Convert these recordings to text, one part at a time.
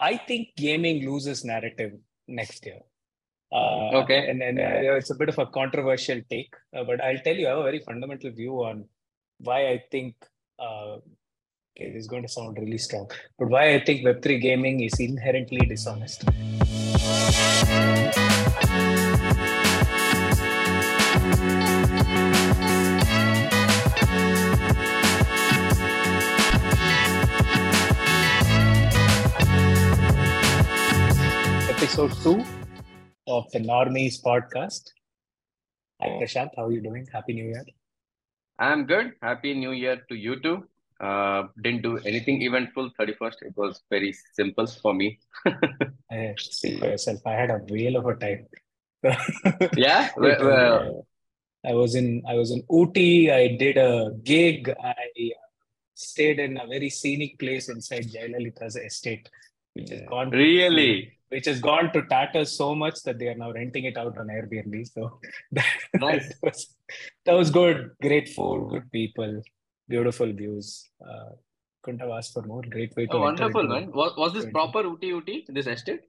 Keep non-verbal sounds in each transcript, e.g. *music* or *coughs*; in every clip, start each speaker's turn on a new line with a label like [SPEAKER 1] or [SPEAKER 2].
[SPEAKER 1] I think gaming loses narrative next year. Uh,
[SPEAKER 2] okay.
[SPEAKER 1] And, and uh, it's a bit of a controversial take, uh, but I'll tell you, I have a very fundamental view on why I think, uh, okay, this is going to sound really strong, but why I think Web3 gaming is inherently dishonest. Episode 2 of the Normies podcast. Hi Prashanth, how are you doing? Happy New Year.
[SPEAKER 2] I'm good. Happy New Year to you too. Uh, didn't do anything eventful 31st. It was very simple for me. *laughs*
[SPEAKER 1] I speak for yourself. I had a whale of a time. *laughs*
[SPEAKER 2] yeah. Well, well,
[SPEAKER 1] I was in I was in Ooty. I did a gig. I stayed in a very scenic place inside Jayalalitha's estate, which has gone
[SPEAKER 2] really *laughs*
[SPEAKER 1] which has gone to tatters so much that they are now renting it out on Airbnb. So *laughs* that,
[SPEAKER 2] Nice.
[SPEAKER 1] that was that was good. Great food, good people, beautiful views. Uh, couldn't have asked for more. Great way to
[SPEAKER 2] oh, wonderful,
[SPEAKER 1] into-
[SPEAKER 2] man. Was, was this proper Ooty Ooty, this estate?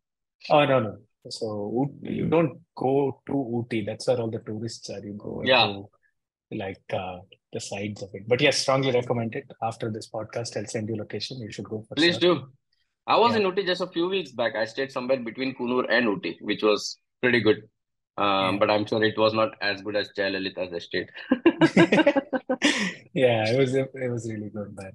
[SPEAKER 1] Oh no no. So you don't go to Ooty. That's where all the tourists are. You go
[SPEAKER 2] Yeah.
[SPEAKER 1] to like uh, the sides of it. But yes, strongly recommend it. After this podcast, I'll send you location. You should go for
[SPEAKER 2] Please
[SPEAKER 1] sure.
[SPEAKER 2] do. I was
[SPEAKER 1] Yeah.
[SPEAKER 2] in Ooty just a few weeks back. I stayed somewhere between Coonoor and Ooty, which was pretty good. Um,
[SPEAKER 1] Yeah.
[SPEAKER 2] but I'm sure it was not as good as Jayalalitha's estate. *laughs*
[SPEAKER 1] yeah, it was it was really good, man.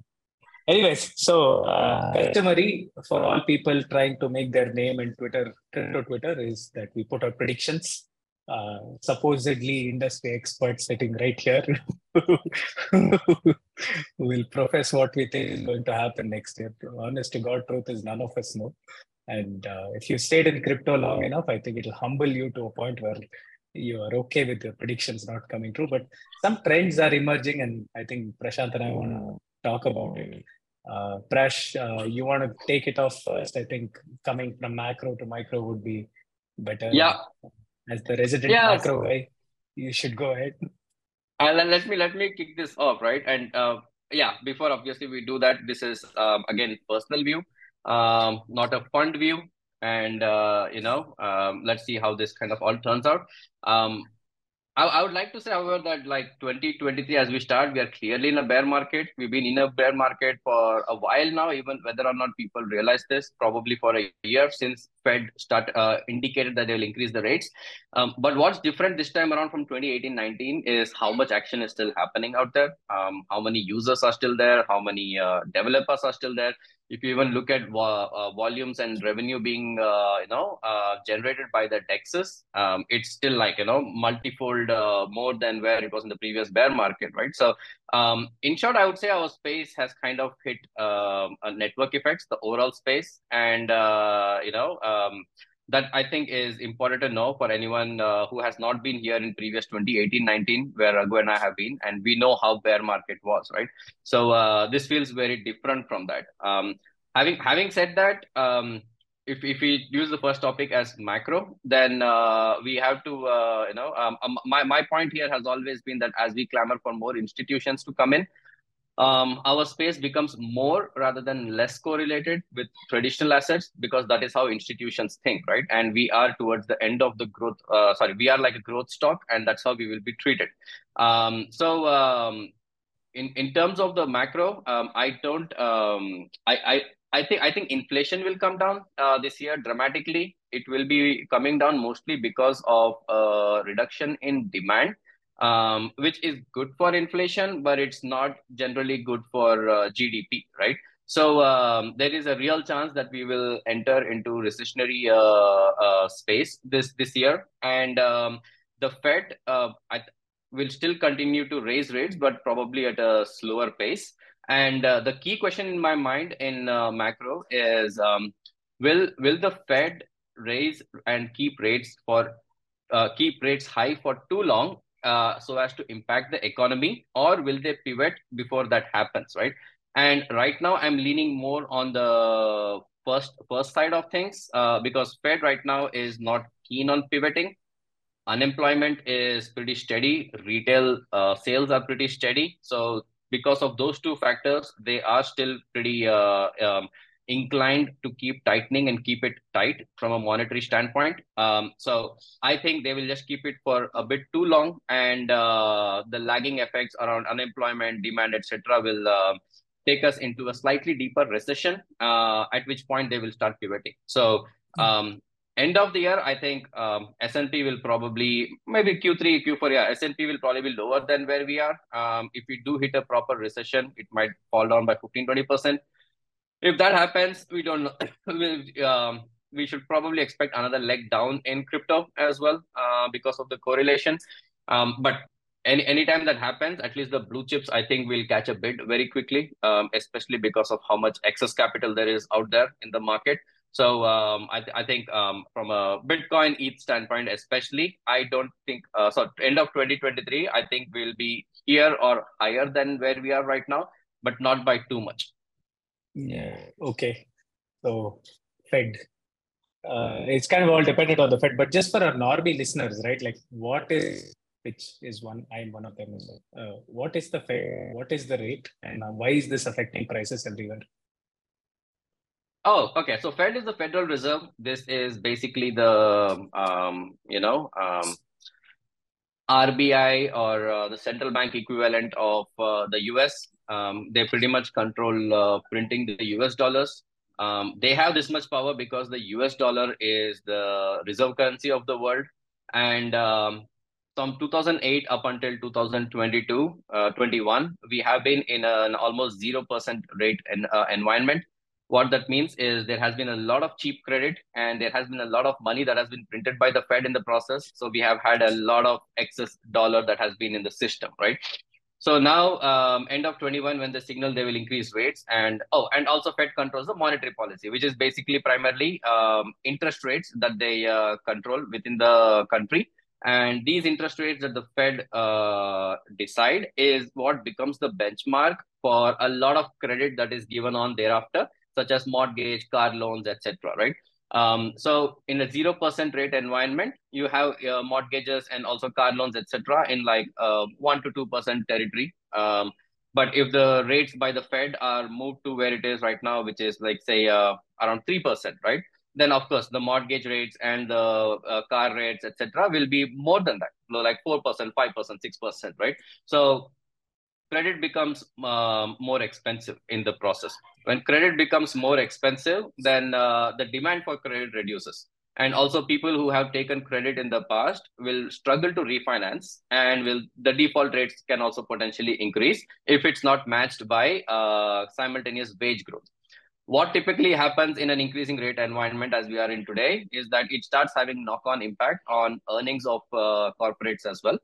[SPEAKER 1] Anyways, so uh, customary for all people trying to make their name in Twitter, crypto Twitter, is that we put our predictions. Uh, supposedly industry experts sitting right here who *laughs* will profess what we think is going to happen next year. Honest to God, truth is none of us know. And uh, if you stayed in crypto long enough, I think it'll humble you to a point where you are okay with your predictions not coming true. But some trends are emerging, and I think Prashanth and I want to talk about it. Uh, Prash, uh, you want to take it off first? I think coming from macro to micro would be better.
[SPEAKER 2] Yeah.
[SPEAKER 1] As the resident
[SPEAKER 2] Yes.
[SPEAKER 1] macro guy, you should go ahead.
[SPEAKER 2] And let, let me let me kick this off, right? And uh, yeah, before obviously we do that, this is um, again personal view, um, not a fund view, and uh, you know, um, let's see how this kind of all turns out. Um, I, I would like to say, however, that like 2023, as we start, we are clearly in a bear market. We've been in a bear market for a while now, even whether or not people realize this, probably for a year since Fed start uh, indicated that they will increase the rates. Um, but what's different this time around from 2018-19 is how much action is still happening out there. Um, how many users are still there? How many uh, developers are still there? If you even look at uh, volumes and revenue being, uh, you know, uh, generated by the dexes, um, it's still like you know multifold uh, more than where it was in the previous bear market, right? So, um, in short, I would say our space has kind of hit um, network effects, the overall space, and uh, you know. Um, that I think is important to know for anyone uh, who has not been here in previous 2018-19, where Raghu and I have been, and we know how bear market was, right? So uh, this feels very different from that. Um, having having said that, um, if if we use the first topic as macro, then uh, we have to, uh, you know, um, um, my my point here has always been that as we clamor for more institutions to come in, um, our space becomes more rather than less correlated with traditional assets because that is how institutions think, right? And we are towards the end of the growth. Uh, sorry, we are like a growth stock, and that's how we will be treated. Um, so, um, in in terms of the macro, um, I don't. Um, I I. I think I think inflation will come down uh, this year dramatically. It will be coming down mostly because of a reduction in demand um, which is good for inflation, but it's not generally good for uh, GDP, right? So um, there is a real chance that we will enter into recessionary uh, uh, space this this year, and um, the Fed uh, th- will still continue to raise rates, but probably at a slower pace. And uh, the key question in my mind in uh, macro is: um, Will will the Fed raise and keep rates for keep rates high for too long uh, so as to impact the economy, or will they pivot before that happens, right? And right now, I'm leaning more on the first first side of things uh, because Fed right now is not keen on pivoting. Unemployment is pretty steady. Retail uh, sales are pretty steady. So because of those two factors, they are still pretty uh, um, inclined to keep tightening and keep it tight from a monetary standpoint. Um, so I think they will just keep it for a bit too long, and uh, the lagging effects around unemployment, demand, etc., will uh, take us into a slightly deeper recession. Uh, at which point they will start pivoting. So. Um, end of the year, I think um, S&P will probably maybe Q3, Q4. Yeah, S&P will probably be lower than where we are. Um, if we do hit a proper recession, it might fall down by 15, 20 percent if that happens, we don't know. *coughs* um, we should probably expect another leg down in crypto as well uh, because of the correlation. Um, but any anytime that happens, at least the blue chips, I think, will catch a bid very quickly, um, especially because of how much excess capital there is out there in the market. So um, I, th- I think um, from a Bitcoin ETH standpoint, especially, I don't think uh, so. End of 2023, I think we'll be here or higher than where we are right now, but not by too much.
[SPEAKER 1] Yeah. Okay. So Fed. Uh, it's kind of all dependent on the Fed, but just for our normie listeners, right? Like, what is which is one? I'm one of them. Uh, what is the Fed? What is the rate, and why is this affecting prices everywhere?
[SPEAKER 2] Oh, okay. So Fed is the Federal Reserve. This is basically the um, you know um, RBI or uh, the central bank equivalent of uh, the US. Um, they pretty much control uh, printing the US dollars. Um, they have this much power because the US dollar is the reserve currency of the world. And um, from 2008 up until 2022, uh, 21, we have been in an almost 0% rate in, uh, environment. What that means is there has been a lot of cheap credit and there has been a lot of money that has been printed by the Fed in the process. So we have had a lot of excess dollar that has been in the system, right? So now, um, end of 21, when the signal they will increase rates, and oh, and also Fed controls the monetary policy, which is basically primarily um, interest rates that they uh, control within the country. And these interest rates that the Fed uh, decide is what becomes the benchmark for a lot of credit that is given on thereafter, such as mortgage, car loans, etc. Right. Um, so in a zero percent rate environment, you have uh, mortgages and also car loans, etc., in like uh, one to two percent territory. Um, but if the rates by the Fed are moved to where it is right now, which is like say uh, around three percent, right? Then of course the mortgage rates and the uh, car rates, etc., will be more than that, like four percent, five percent, six percent, right? So credit becomes uh, more expensive in the process. When credit becomes more expensive, then uh, the demand for credit reduces. And also, people who have taken credit in the past will struggle to refinance, and will the default rates can also potentially increase if it's not matched by uh, simultaneous wage growth. What typically happens in an increasing rate environment as we are in today is that it starts having knock-on impact on earnings of uh, corporates as well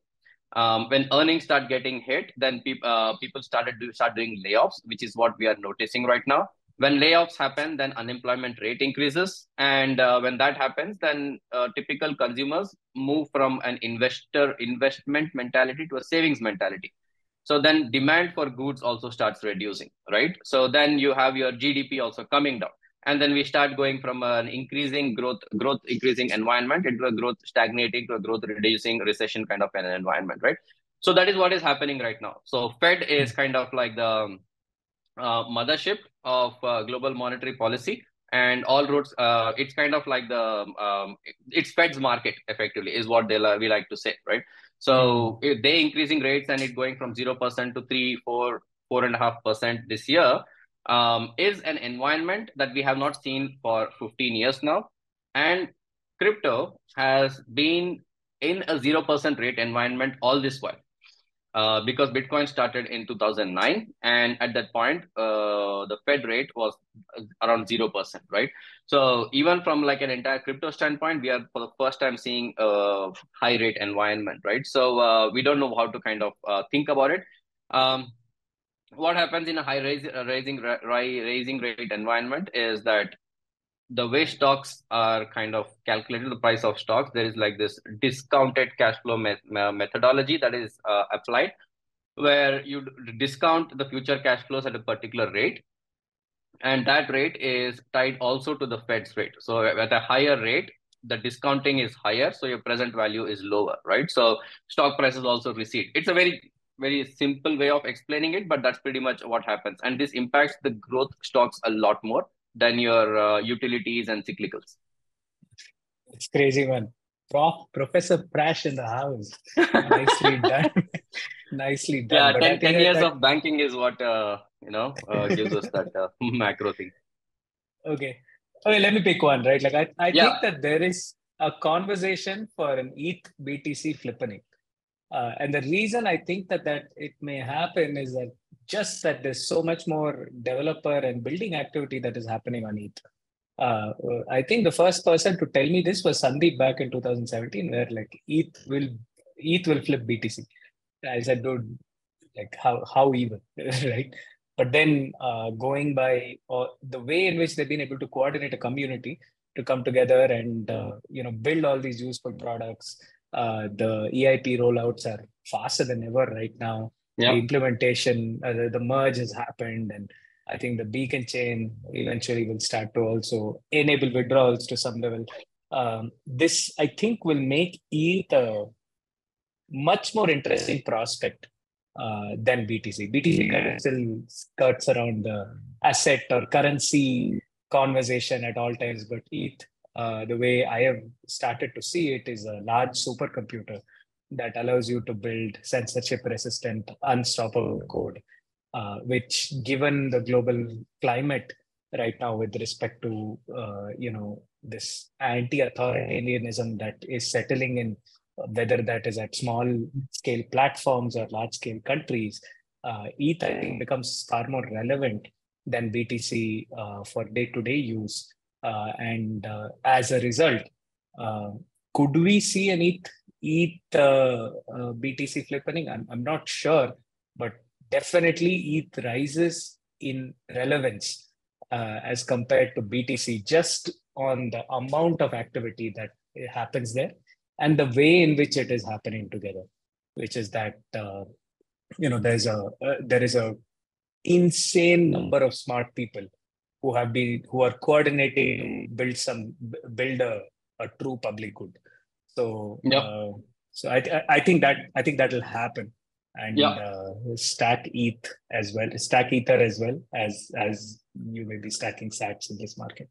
[SPEAKER 2] um, when earnings start getting hit, then pe- uh, people started to start doing layoffs, which is what we are noticing right now. When layoffs happen, then unemployment rate increases, and uh, when that happens, then uh, typical consumers move from an investor investment mentality to a savings mentality. So then demand for goods also starts reducing, right? So then you have your GDP also coming down and then we start going from an increasing growth growth increasing environment into a growth stagnating to a growth reducing recession kind of an environment right? So that is what is happening right now. So fed is kind of like the uh, mothership of uh, global monetary policy and all roads uh, it's kind of like the um, it's fed's market effectively is what they we like to say right? So mm-hmm. if they increasing rates and it going from 0% to 3 4 four and a half percent this year um, is an environment that we have not seen for 15 years now. And crypto has been in a 0% rate environment all this while. Uh, because Bitcoin started in 2009, and at that point, uh, the Fed rate was around zero percent, right? So even from like an entire crypto standpoint, we are for the first time seeing a high rate environment, right? So uh, we don't know how to kind of uh, think about it. Um, what happens in a high uh, raising raising rate environment is that the way stocks are kind of calculated, the price of stocks, there is like this discounted cash flow methodology that is uh, applied, where you discount the future cash flows at a particular rate, and that rate is tied also to the Fed's rate. So at a higher rate, the discounting is higher, so your present value is lower, right? So stock prices also recede. It's a very very simple way of explaining it, but that's pretty much what happens. And this impacts the growth stocks a lot more than your uh, utilities and cyclicals.
[SPEAKER 1] It's crazy, man. Prof, Professor Prash in the house. *laughs* Nicely done. Nicely done.
[SPEAKER 2] Yeah, 10, 10 years that... of banking is what, uh, you know, uh, gives us that uh, *laughs* macro thing.
[SPEAKER 1] Okay. Okay, let me pick one, right? Like, I, I yeah. think that there is a conversation for an ETH BTC flippening. Uh, and the reason I think that, that it may happen is that just that there's so much more developer and building activity that is happening on ETH. Uh, I think the first person to tell me this was Sandeep back in 2017, where like ETH will ETH will flip BTC. I said, dude, like how how even, *laughs* right? But then uh, going by uh, the way in which they've been able to coordinate a community to come together and uh, you know build all these useful products. Uh, the EIP rollouts are faster than ever right now. The implementation, uh, the, the merge has happened, and I think the beacon chain eventually will start to also enable withdrawals to some level. Um, this, I think, will make ETH a much more interesting prospect uh, than BTC. BTC kind of still skirts around the asset or currency conversation at all times, but ETH, uh, the way I have started to see it, is a large supercomputer that allows you to build censorship resistant, unstoppable code, uh, which, given the global climate right now with respect to uh, you know this anti-authoritarianism that is settling in whether that is at small scale platforms or large scale countries uh, eth i think becomes far more relevant than btc uh, for day to day use and uh, as a result uh, could we see an eth ETH uh, uh, BTC flipping? I'm, I'm not sure, but definitely ETH rises in relevance uh, as compared to BTC just on the amount of activity that happens there and the way in which it is happening together, which is that uh, you know there's a uh, there is a insane number of smart people who have been who are coordinating build some build a, a true public good so yep. uh, so I, I think that I think that will happen and yeah. uh, stack ETH as well, stack Ether as well as as you may be stacking Sats in this market.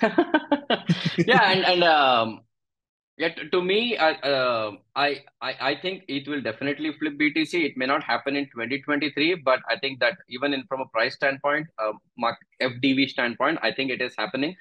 [SPEAKER 1] *laughs*
[SPEAKER 2] yeah, and and um, yeah, to me, I, uh, I I I think it will definitely flip BTC. It may not happen in 2023, but I think that even in from a price standpoint, uh, FDV standpoint, I think it is happening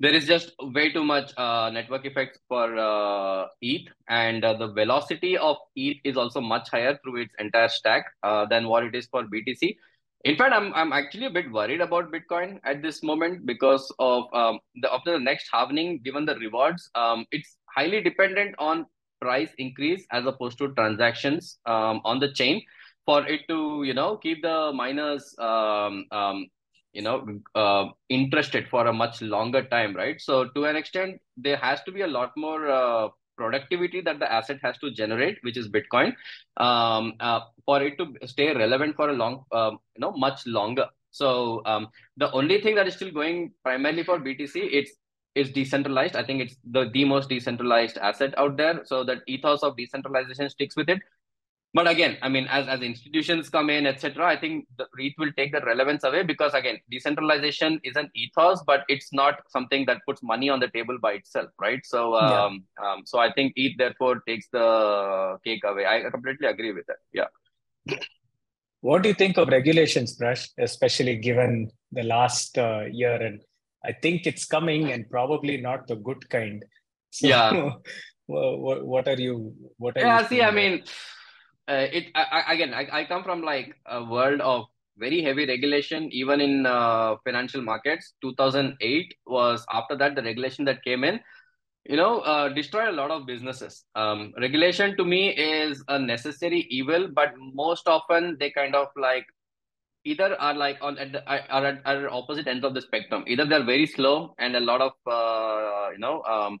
[SPEAKER 2] there is just way too much uh, network effects for uh, ETH, and uh, the velocity of ETH is also much higher through its entire stack uh, than what it is for BTC. In fact, I'm I'm actually a bit worried about Bitcoin at this moment because of um, the of the next halvening. Given the rewards, um, it's highly dependent on price increase as opposed to transactions um, on the chain for it to you know keep the miners um, um, you know uh, interested for a much longer time right? So to an extent there has to be a lot more uh, productivity that the asset has to generate which is bitcoin um, uh, for it to stay relevant for a long um, you know much longer. So um, the only thing that is still going primarily for btc it's is decentralized. I think it's the, the most decentralized asset out there. So that ethos of decentralization sticks with it. But again i mean as as institutions come in etc i think the ETH will take the relevance away because again decentralization is an ethos but it's not something that puts money on the table by itself right? So um, yeah. um so i think ETH therefore takes the cake away. I completely agree with that. Yeah.
[SPEAKER 1] What do you think of regulations Prash, especially given the last uh, year and i think it's coming and probably not the good kind.
[SPEAKER 2] So, yeah. *laughs*
[SPEAKER 1] what, what are you what are
[SPEAKER 2] yeah
[SPEAKER 1] you
[SPEAKER 2] see i mean uh, it I, again I, I come from like a world of very heavy regulation even in uh, financial markets. 2008 was after that the regulation that came in. You know uh, destroyed a lot of businesses. Um, regulation to me is a necessary evil but most often they kind of like either are like on at the, are at, are opposite ends of the spectrum. Either they're very slow and a lot of uh, you know um,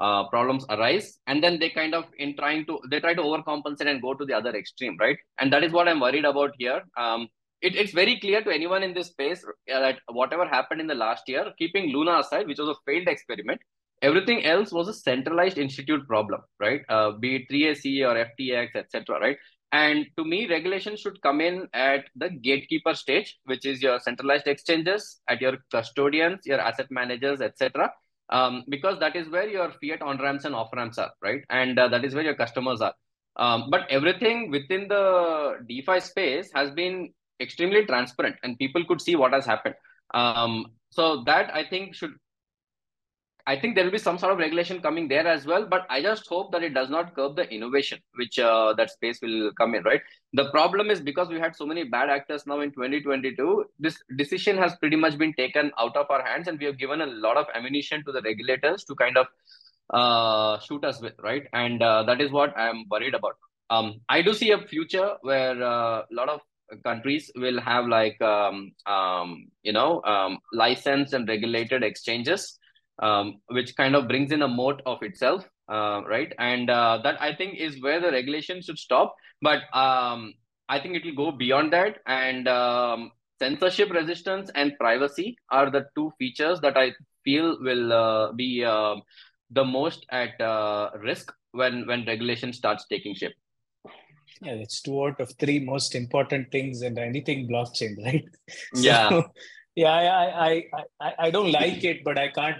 [SPEAKER 2] uh, problems arise and then they kind of in trying to they try to overcompensate and go to the other extreme right? And that is what i'm worried about here. Um, it, it's very clear to anyone in this space uh, that whatever happened in the last year keeping luna aside which was a failed experiment everything else was a centralized institute problem right? Uh, be it 3ac or ftx etc right And to me, regulation should come in at the gatekeeper stage, which is your centralized exchanges, at your custodians, your asset managers, etc. Um, because that is where your fiat on ramps and off ramps are, right? And uh, that is where your customers are. Um, but everything within the DeFi space has been extremely transparent, and people could see what has happened. Um, so that I think should I think there will be some sort of regulation coming there as well, but I just hope that it does not curb the innovation which uh, that space will come in, right? The problem is because we had so many bad actors now in 2022, this decision has pretty much been taken out of our hands, and we have given a lot of ammunition to the regulators to kind of uh, shoot us with, right? And uh, that is what I'm worried about. Um, I do see a future where uh, a lot of countries will have like um, um, you know um, licensed and regulated exchanges um, which kind of brings in a moat of itself, uh, right? And uh, that I think is where the regulation should stop. But um, I think it will go beyond that. And um, censorship resistance and privacy are the two features that I feel will uh, be uh, the most at uh, risk when when regulation starts taking shape.
[SPEAKER 1] Yeah, it's two out of three most important things in anything blockchain, *laughs* right?
[SPEAKER 2] So, yeah.
[SPEAKER 1] Yeah, I, I, I, I don't like it, but I can't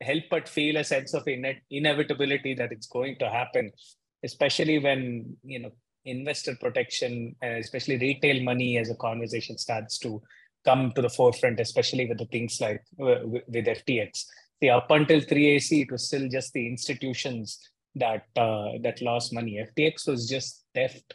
[SPEAKER 1] help but feel a sense of ine- inevitability that it's going to happen especially when you know investor protection especially retail money as a conversation starts to come to the forefront especially with the things like uh, with ftx see up until 3ac it was still just the institutions that uh, that lost money. Ftx was just theft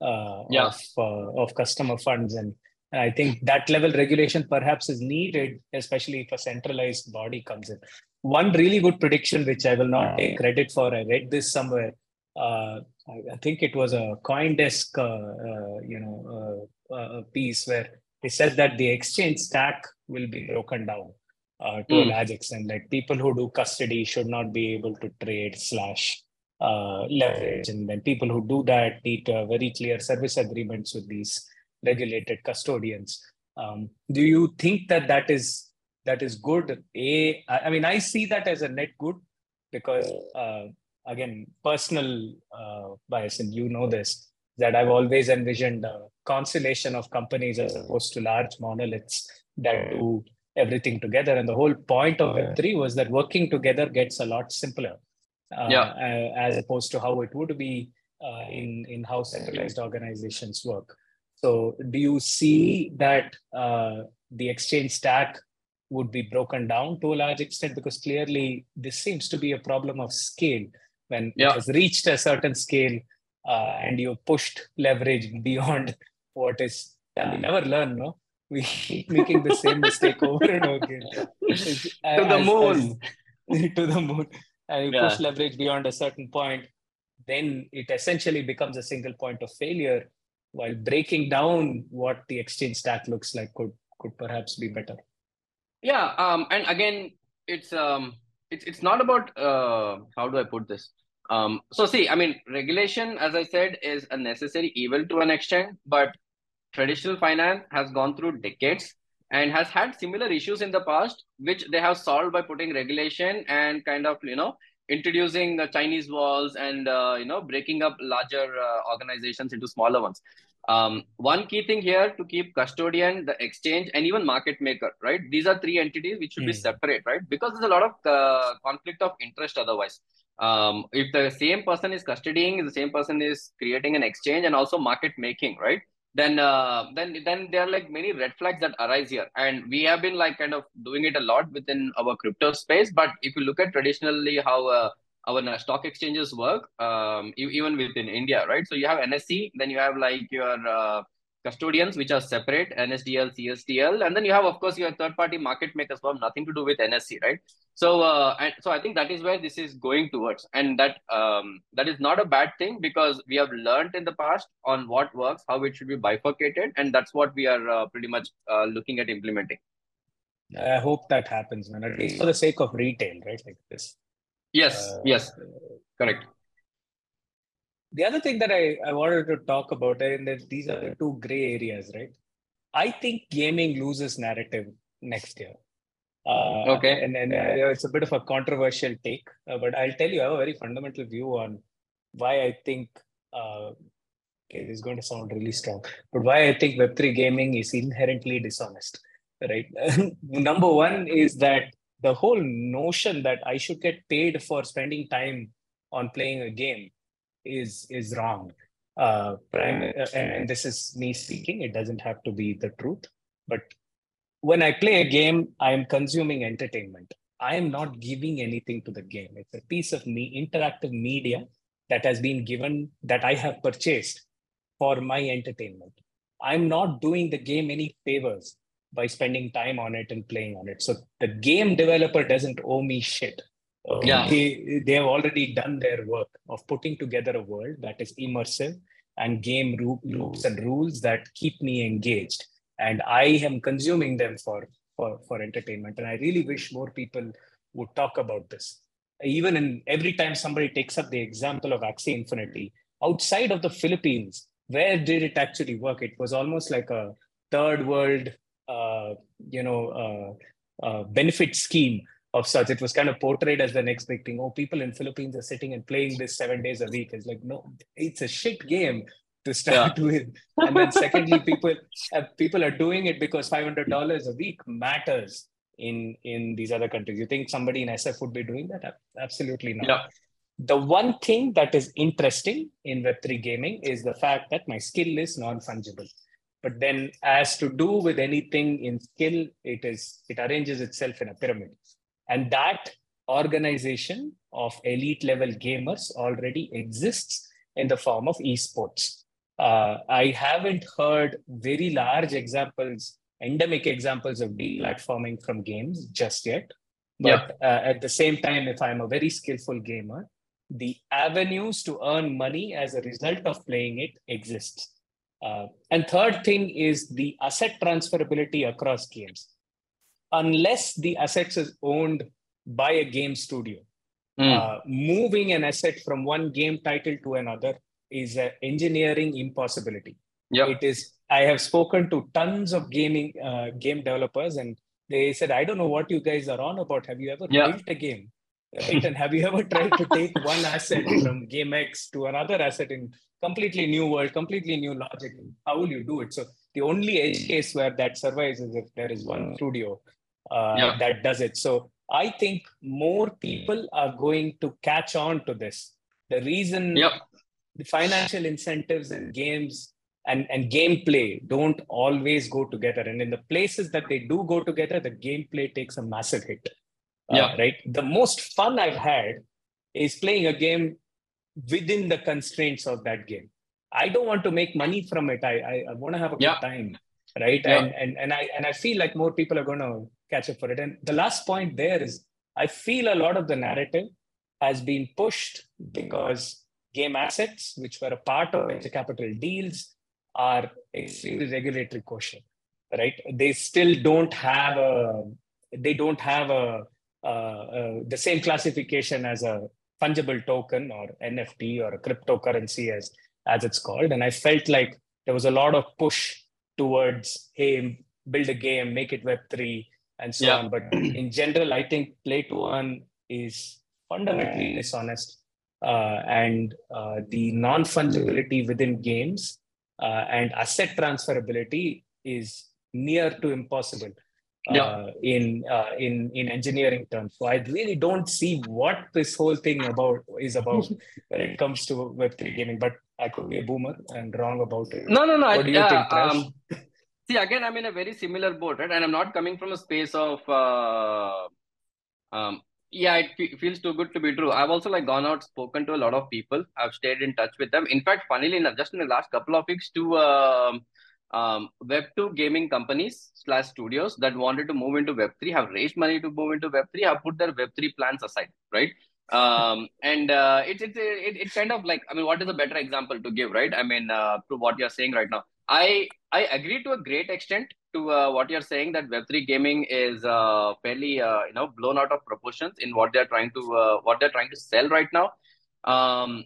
[SPEAKER 1] uh,
[SPEAKER 2] yeah.
[SPEAKER 1] of uh, of customer funds. And I think that level regulation perhaps is needed, especially if a centralized body comes in one really good prediction, which I will not take credit for, I read this somewhere. Uh, I, I, think it was a CoinDesk, uh, uh, you know, uh, uh, piece where they said that the exchange stack will be broken down uh, to mm. a hmm. large extent. Like people who do custody should not be able to trade slash leverage, and then people who do that need very clear service agreements with these regulated custodians. Um, do you think that that is that is good. A, I mean, I see that as a net good because, uh, again, personal uh, bias, and you know this, that I've always envisioned a constellation of companies as opposed to large monoliths that do everything together. And the whole point of Web3 was that working together gets a lot simpler. Uh, yeah. as opposed to how it would be uh, in in how centralized organizations work. So, do you see that uh, the exchange stack would be broken down to a large extent because clearly this seems to be a problem of scale when yeah. it has reached a certain scale uh, and you pushed leverage *laughs* beyond what is yeah. we never learn no we keep making the same mistake *laughs* over and over again *laughs*
[SPEAKER 2] to the moon
[SPEAKER 1] as, to the moon and you yeah. push leverage beyond a certain point then it essentially becomes a single point of failure while breaking down what the exchange stack looks like could could perhaps be better
[SPEAKER 2] yeah, um, and again, it's um, it's it's not about uh, how do I put this? Um, so see, I mean, regulation, as I said, is a necessary evil to an extent, but traditional finance has gone through decades and has had similar issues in the past, which they have solved by putting regulation and kind of you know introducing the Chinese walls and uh, you know breaking up larger uh, organizations into smaller ones. Um, one key thing here to keep custodian, the exchange, and even market maker, right? These are three entities which should mm. be hmm. separate, right? Because there's a lot of uh, conflict of interest otherwise. Um, if the same person is custodying, the same person is creating an exchange and also market making, right? Then, uh, then, then there are like many red flags that arise here, and we have been like kind of doing it a lot within our crypto space. But if you look at traditionally how uh, our stock exchanges work, um, even within India, right? So you have NSE then you have like your uh, custodians, which are separate, NSDL, CSDL, and then you have, of course, your third-party market makers who have nothing to do with NSE right? So, uh, and so I think that is where this is going towards, and that um, that is not a bad thing because we have learned in the past on what works, how it should be bifurcated, and that's what we are uh, pretty much uh, looking at implementing.
[SPEAKER 1] I hope that happens, man. At least for the sake of retail, right? Like this.
[SPEAKER 2] Yes, uh, yes, correct.
[SPEAKER 1] The other thing that I, I wanted to talk about, and that these are the two gray areas, right? I think gaming loses narrative next year.
[SPEAKER 2] Uh, okay.
[SPEAKER 1] And, and uh, it's a bit of a controversial take, uh, but I'll tell you, I have a very fundamental view on why I think uh, okay, this is going to sound really strong, but why I think Web3 gaming is inherently dishonest, right? *laughs* Number one is that the whole notion that I should get paid for spending time on playing a game is is wrong. Uh, and this is me speaking. It doesn't have to be the truth, but when I play a game, I am consuming entertainment. I am not giving anything to the game. It's a piece of me interactive media that has been given that I have purchased for my entertainment. I'm not doing the game any favors by spending time on it and playing on it. So the game developer doesn't owe me shit. Uh, yeah. They, they have already done their work of putting together a world that is immersive and game loops and rules that keep me engaged. And I am consuming them for, for, for entertainment. And I really wish more people would talk about this. Even in every time somebody takes up the example of Axie Infinity, outside of the Philippines, where did it actually work? It was almost like a third world you know, uh, uh, benefit scheme of such. It was kind of portrayed as the next big thing. Oh, people in Philippines are sitting and playing this seven days a week. It's like, no, it's a shit game to start yeah. *laughs* with. And then secondly, people uh, people are doing it because five hundred dollars a week matters in in these other countries. You think somebody in SF would be doing that? Absolutely not. Yeah. The one thing that is interesting in Web3 gaming is the fact that my skill is non fungible. But then, as to do with anything in skill, it is it arranges itself in a pyramid, and that organization of elite level gamers already exists in the form of esports. Uh, I haven't heard very large examples, endemic examples of deplatforming from games just yet. But yeah. uh, at the same time, if I'm a very skillful gamer, the avenues to earn money as a result of playing it exists. Uh, and third thing is the asset transferability across games. Unless the assets is owned by a game studio, mm. uh, moving an asset from one game title to another is an engineering impossibility. Yep. It is. I have spoken to tons of gaming uh, game developers, and they said, "I don't know what you guys are on about. Have you ever yep. built a game? Right? and have you ever tried to take *laughs* one asset from game X to another asset in completely new world, completely new logic. How will you do it? So the only edge case where that survives is if there is one studio uh, yeah. that does it. So I think more people are going to catch on to this. The reason the financial incentives and games and, and gameplay don't always go together. And in the places that they do go together, the gameplay takes a massive hit. Uh, yeah. Right. The most fun I've had is playing a game within the constraints of that game. I don't want to make money from it. I I, I want to have a yeah. good time, right? Yeah. And and and I and I feel like more people are going to catch up for it. And the last point there is, I feel a lot of the narrative has been pushed because game assets, which were a part of venture capital deals, are extremely regulatory caution, right? They still don't have a they don't have a uh, uh, the same classification as a fungible token or NFT or a cryptocurrency as as it's called. And I felt like there was a lot of push towards, hey, build a game, make it Web3, and so yeah. on. But *clears throat* in general, I think play to earn is fundamentally dishonest. Uh, and uh, the non fungibility within games uh, and asset transferability is near to impossible yeah. Uh, in uh, in in engineering terms. So I really don't see what this whole thing about is about *laughs* when it comes to Web three gaming. But I could be a boomer and wrong about it.
[SPEAKER 2] No, no, no. What do you uh, think, um, see, again, I'm in a very similar boat, right? And I'm not coming from a space of. Uh, um, yeah, it feels too good to be true. I've also like gone out, spoken to a lot of people. I've stayed in touch with them. In fact, funnily enough, just in the last couple of weeks, to uh, um, Web2 gaming companies slash studios that wanted to move into Web3 have raised money to move into Web3, have put their Web3 plans aside, right? Um, *laughs* and uh, it's it's it, it's kind of like I mean, what is a better example to give, right? I mean, uh, to what you're saying right now. I I agree to a great extent to uh, what you're saying that Web3 gaming is uh, fairly uh, you know blown out of proportions in what they're trying to uh, what they're trying to sell right now. Um,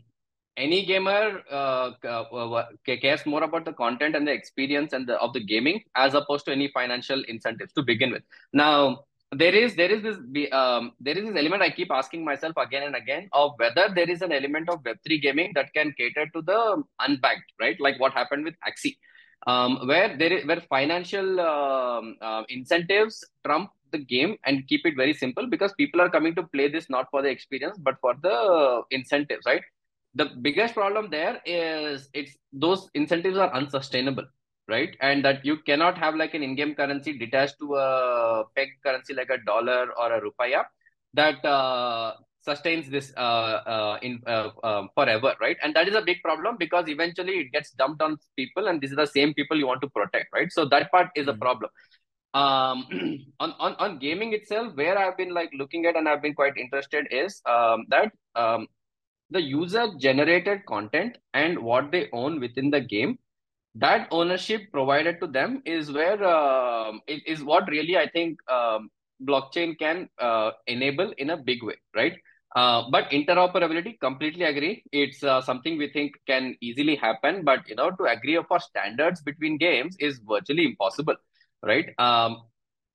[SPEAKER 2] any gamer uh, uh cares more about the content and the experience and the, of the gaming as opposed to any financial incentives to begin with. Now, there is there is this um, there is this element I keep asking myself again and again of whether there is an element of Web three gaming that can cater to the unbanked, right? Like what happened with Axie, um, where there is where financial um, uh, incentives trump the game and keep it very simple because people are coming to play this not for the experience but for the incentives, right? The biggest problem there is it's those incentives are unsustainable right? And that you cannot have like an in-game currency detached to a peg currency like a dollar or a rupaya that uh, sustains this uh, uh, in uh, um, forever, right? And that is a big problem because eventually it gets dumped on people, and these are the same people you want to protect, right? So that part is a hmm. problem. Um, *clears throat* on, on on gaming itself, where I've been like looking at and I've been quite interested is um, that um, the user generated content and what they own within the game that ownership provided to them is where uh, it is what really I think um, blockchain can uh, enable in a big way, right? Uh, but interoperability, completely agree. It's uh, something we think can easily happen, but you know, to agree upon standards between games is virtually impossible, right? Um,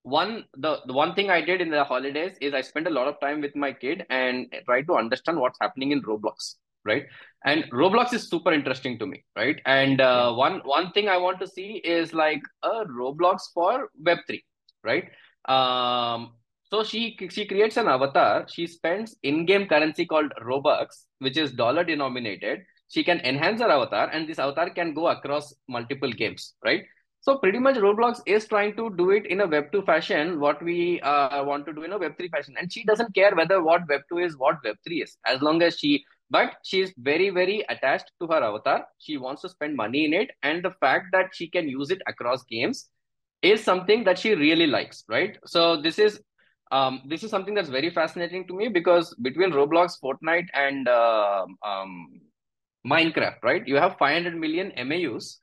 [SPEAKER 2] one the, the one thing I did in the holidays is I spent a lot of time with my kid and try to understand what's happening in Roblox, right? and roblox is super interesting to me right? And uh, one one thing i want to see is like a roblox for web3 right? Um so she she creates an avatar. She spends in-game currency called robux which is dollar denominated. She can enhance her avatar and this avatar can go across multiple games right so pretty much Roblox is trying to do it in a Web 2 fashion, what we uh, want to do in a Web 3 fashion. And she doesn't care whether what Web 2 is, what Web 3 is, as long as she but she's very very attached to her avatar. She wants to spend money in it and the fact that she can use it across games is something that she really likes right? So this is um, this is something that's very fascinating to me because between roblox fortnite and uh, um, minecraft right? You have 500 million maus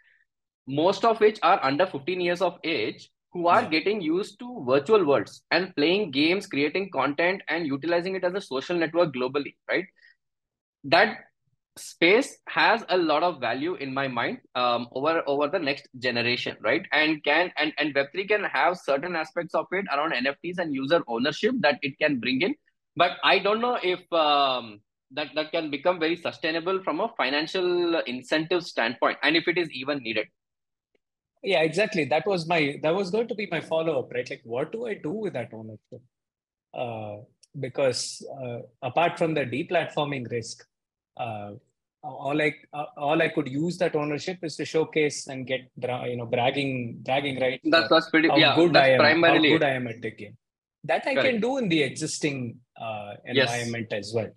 [SPEAKER 2] most of which are under 15 years of age who are yeah. getting used to virtual worlds and playing games creating content and utilizing it as a social network globally right? That space has a lot of value in my mind um, over over the next generation right? And can and and web3 can have certain aspects of it around nfts and user ownership that it can bring in. But i don't know if um, that that can become very sustainable from a financial incentive standpoint and if it is even needed
[SPEAKER 1] yeah exactly that was my that was going to be my follow up right like what do i do with that ownership uh, because uh, apart from the deplatforming risk uh, all I uh, all I could use that ownership is to showcase and get you know bragging bragging right.
[SPEAKER 2] That's that's pretty how yeah. Good that's I am, primarily
[SPEAKER 1] how good I am at the game. That I Correct. can do in the existing uh, environment yes. as well.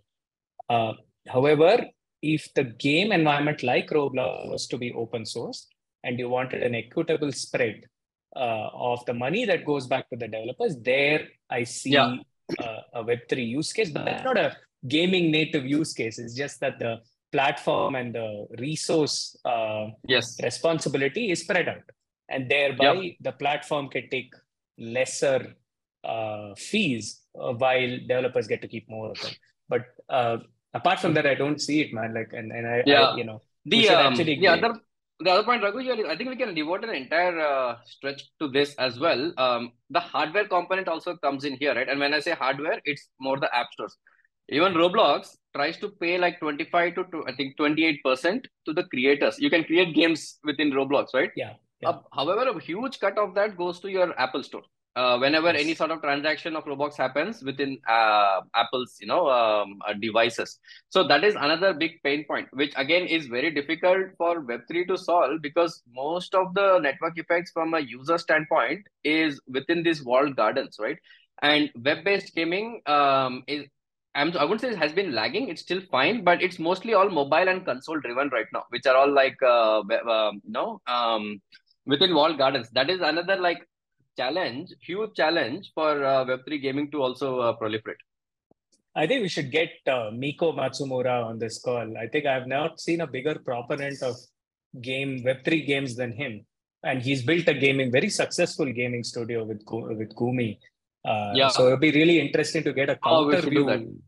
[SPEAKER 1] Uh, however, if the game environment like Roblox was to be open source and you wanted an equitable spread uh, of the money that goes back to the developers, there I see yeah. uh, a Web3 use case, but that's not a gaming native use case. It's just that the platform and the resource uh,
[SPEAKER 2] yes.
[SPEAKER 1] responsibility is spread out. And thereby yep. the platform can take lesser uh, fees uh, while developers get to keep more of them. But uh, apart from that, I don't see it, man. Like, and, and I, yeah. I you know,
[SPEAKER 2] the, um, actually other the other point, Raghu, I think we can devote an entire uh, stretch to this as well. Um, the hardware component also comes in here, right? And when I say hardware, it's more the app stores. Even Roblox tries to pay like 25 to, I think 28% to the creators. You can create games within Roblox, right?
[SPEAKER 1] Yeah. yeah.
[SPEAKER 2] Uh, however, a huge cut of that goes to your Apple store. Uh, whenever yes. any sort of transaction of Roblox happens within uh, Apple's, you know, um, uh, devices. So that is another big pain point, which again is very difficult for Web3 to solve because most of the network effects from a user standpoint is within these walled gardens, right? And web-based gaming um, is I'm, I wouldn't say it has been lagging. It's still fine, but it's mostly all mobile and console driven right now, which are all like, uh, uh, you know, um, within walled gardens. That is another like challenge, huge challenge for uh, Web3 gaming to also uh, proliferate.
[SPEAKER 1] I think we should get uh, Miko Matsumura on this call. I think I've not seen a bigger proponent of game Web3 games than him. And he's built a gaming, very successful gaming studio with with Gumi. Uh, yeah. So it'll be really interesting to get a counter view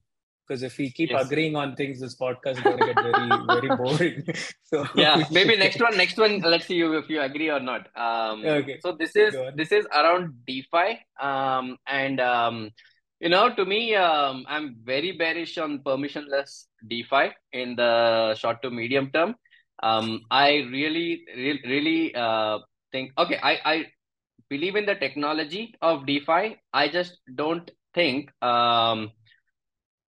[SPEAKER 1] because if we keep yes. agreeing on things, this podcast is going to get very, very *laughs* boring. *laughs*
[SPEAKER 2] so yeah, maybe next one, next one. Let's see if you agree or not. Um, okay. So this is this is around DeFi, um, and um, you know, to me, um, I'm very bearish on permissionless DeFi in the short to medium term. Um, I really, really, really uh, think. Okay, I I believe in the technology of DeFi. I just don't think um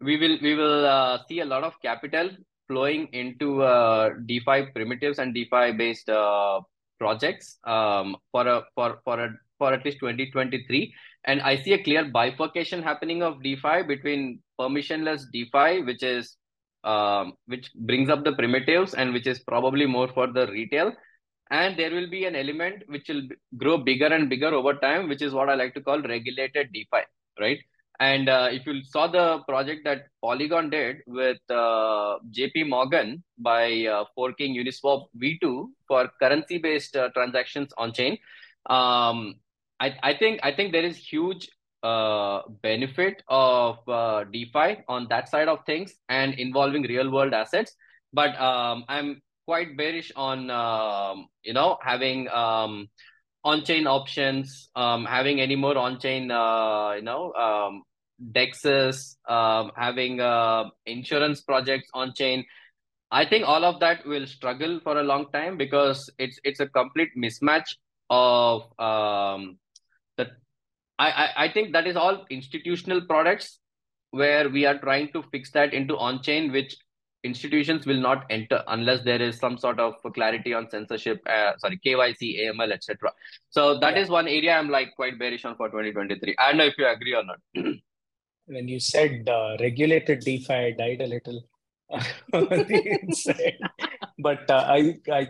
[SPEAKER 2] we will we will uh, see a lot of capital flowing into uh, DeFi primitives and DeFi based uh, projects um, for a for for a for at least 2023 and i see a clear bifurcation happening of defi between permissionless defi which is um, which brings up the primitives and which is probably more for the retail. And there will be an element which will grow bigger and bigger over time which is what i like to call regulated defi right and uh, if you saw the project that Polygon did with uh, JP Morgan by uh, forking Uniswap V2 for currency based uh, transactions on chain, um, I, I think I think there is huge uh, benefit of uh, DeFi on that side of things and involving real world assets. But um, I'm quite bearish on um, you know having um, on-chain options, um, having any more on-chain, uh, you know, um, dexes, um, having uh, insurance projects on-chain. I think all of that will struggle for a long time because it's it's a complete mismatch of um, the. I, I I think that is all institutional products where we are trying to fix that into on-chain, which institutions will not enter unless there is some sort of clarity on censorship, uh, sorry, KYC, AML, etc. So that yeah. is one area I'm like quite bearish on for 2023. I don't know if you agree or not. *clears throat*
[SPEAKER 1] when you said uh, regulated DeFi, I died a little *laughs* on the inside. but uh, I, I,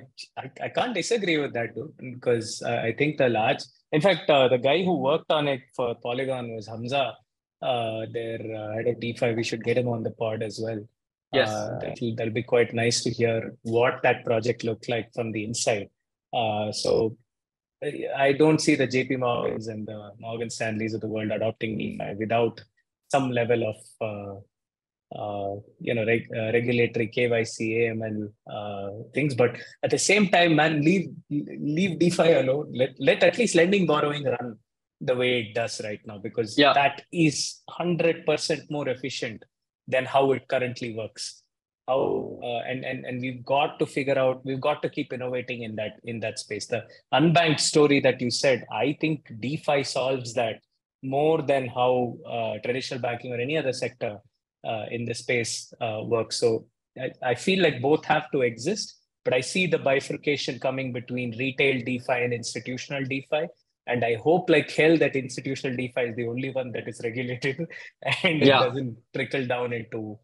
[SPEAKER 1] I can't disagree with that, though, because uh, I think the large, in fact, uh, the guy who worked on it for Polygon was Hamza, uh, their uh, head of DeFi. We should get him on the pod as well.
[SPEAKER 2] Yes, uh,
[SPEAKER 1] that'll, that'll be quite nice to hear what that project looked like from the inside. Uh, so I don't see the JP Morgans and the Morgan Stanleys of the world adopting DeFi without some level of uh, uh, you know reg- uh, regulatory KYC, AML uh, things. But at the same time, man, leave leave DeFi alone. Let let at least lending borrowing run the way it does right now because yeah. that is hundred percent more efficient than how it currently works. How uh, and and and we've got to figure out we've got to keep innovating in that in that space. The unbanked story that you said i think defi solves that more than how uh, traditional banking or any other sector uh, in the space uh, works. So I, I feel like both have to exist but i see the bifurcation coming between retail defi and institutional defi and I hope like hell that institutional DeFi is the only one that is regulated *laughs* and yeah. it doesn't trickle down into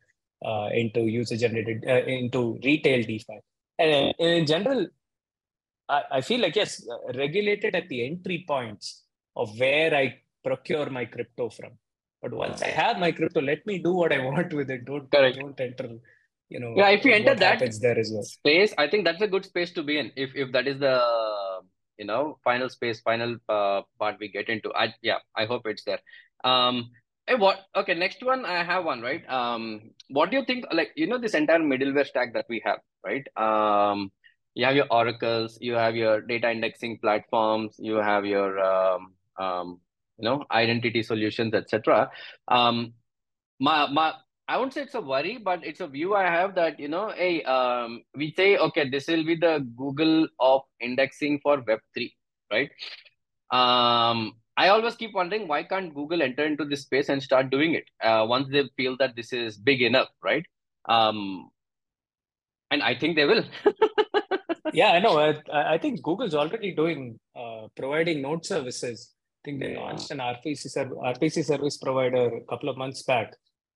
[SPEAKER 1] uh, into user generated uh, into retail DeFi. And in general, I, I feel like yes, uh, regulated at the entry points of where I procure my crypto from. But once I have my crypto, let me do what I want with it. Don't Correct. don't enter. You know,
[SPEAKER 2] yeah. If you enter that there as well. space, I think that's a good space to be in. If if that is the you know final space final uh, part we get into. I yeah i hope it's there. Um hey, what okay next one i have one right? Um what do you think like you know this entire middleware stack that we have right? Um you have your oracles you have your data indexing platforms you have your um, um you know identity solutions etc um my my I won't say it's a worry, but it's a view I have that you know, hey, um, we say okay, this will be the Google of indexing for Web three, right? Um, I always keep wondering why can't Google enter into this space and start doing it uh, once they feel that this is big enough, right? Um, and I think they will. *laughs*
[SPEAKER 1] yeah, I know. I, I think Google's already doing uh, providing node services. I think they launched an RPC, RPC service provider a couple of months back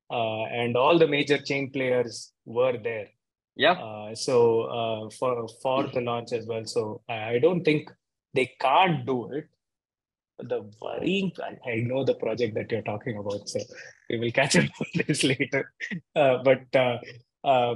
[SPEAKER 1] and all the major chain players were there.
[SPEAKER 2] Yeah.
[SPEAKER 1] Uh, so uh, for for the launch as well. So I don't think they can't do it. The worrying, I know the project that you're talking about, so we will catch up on this later. Uh, but uh, uh,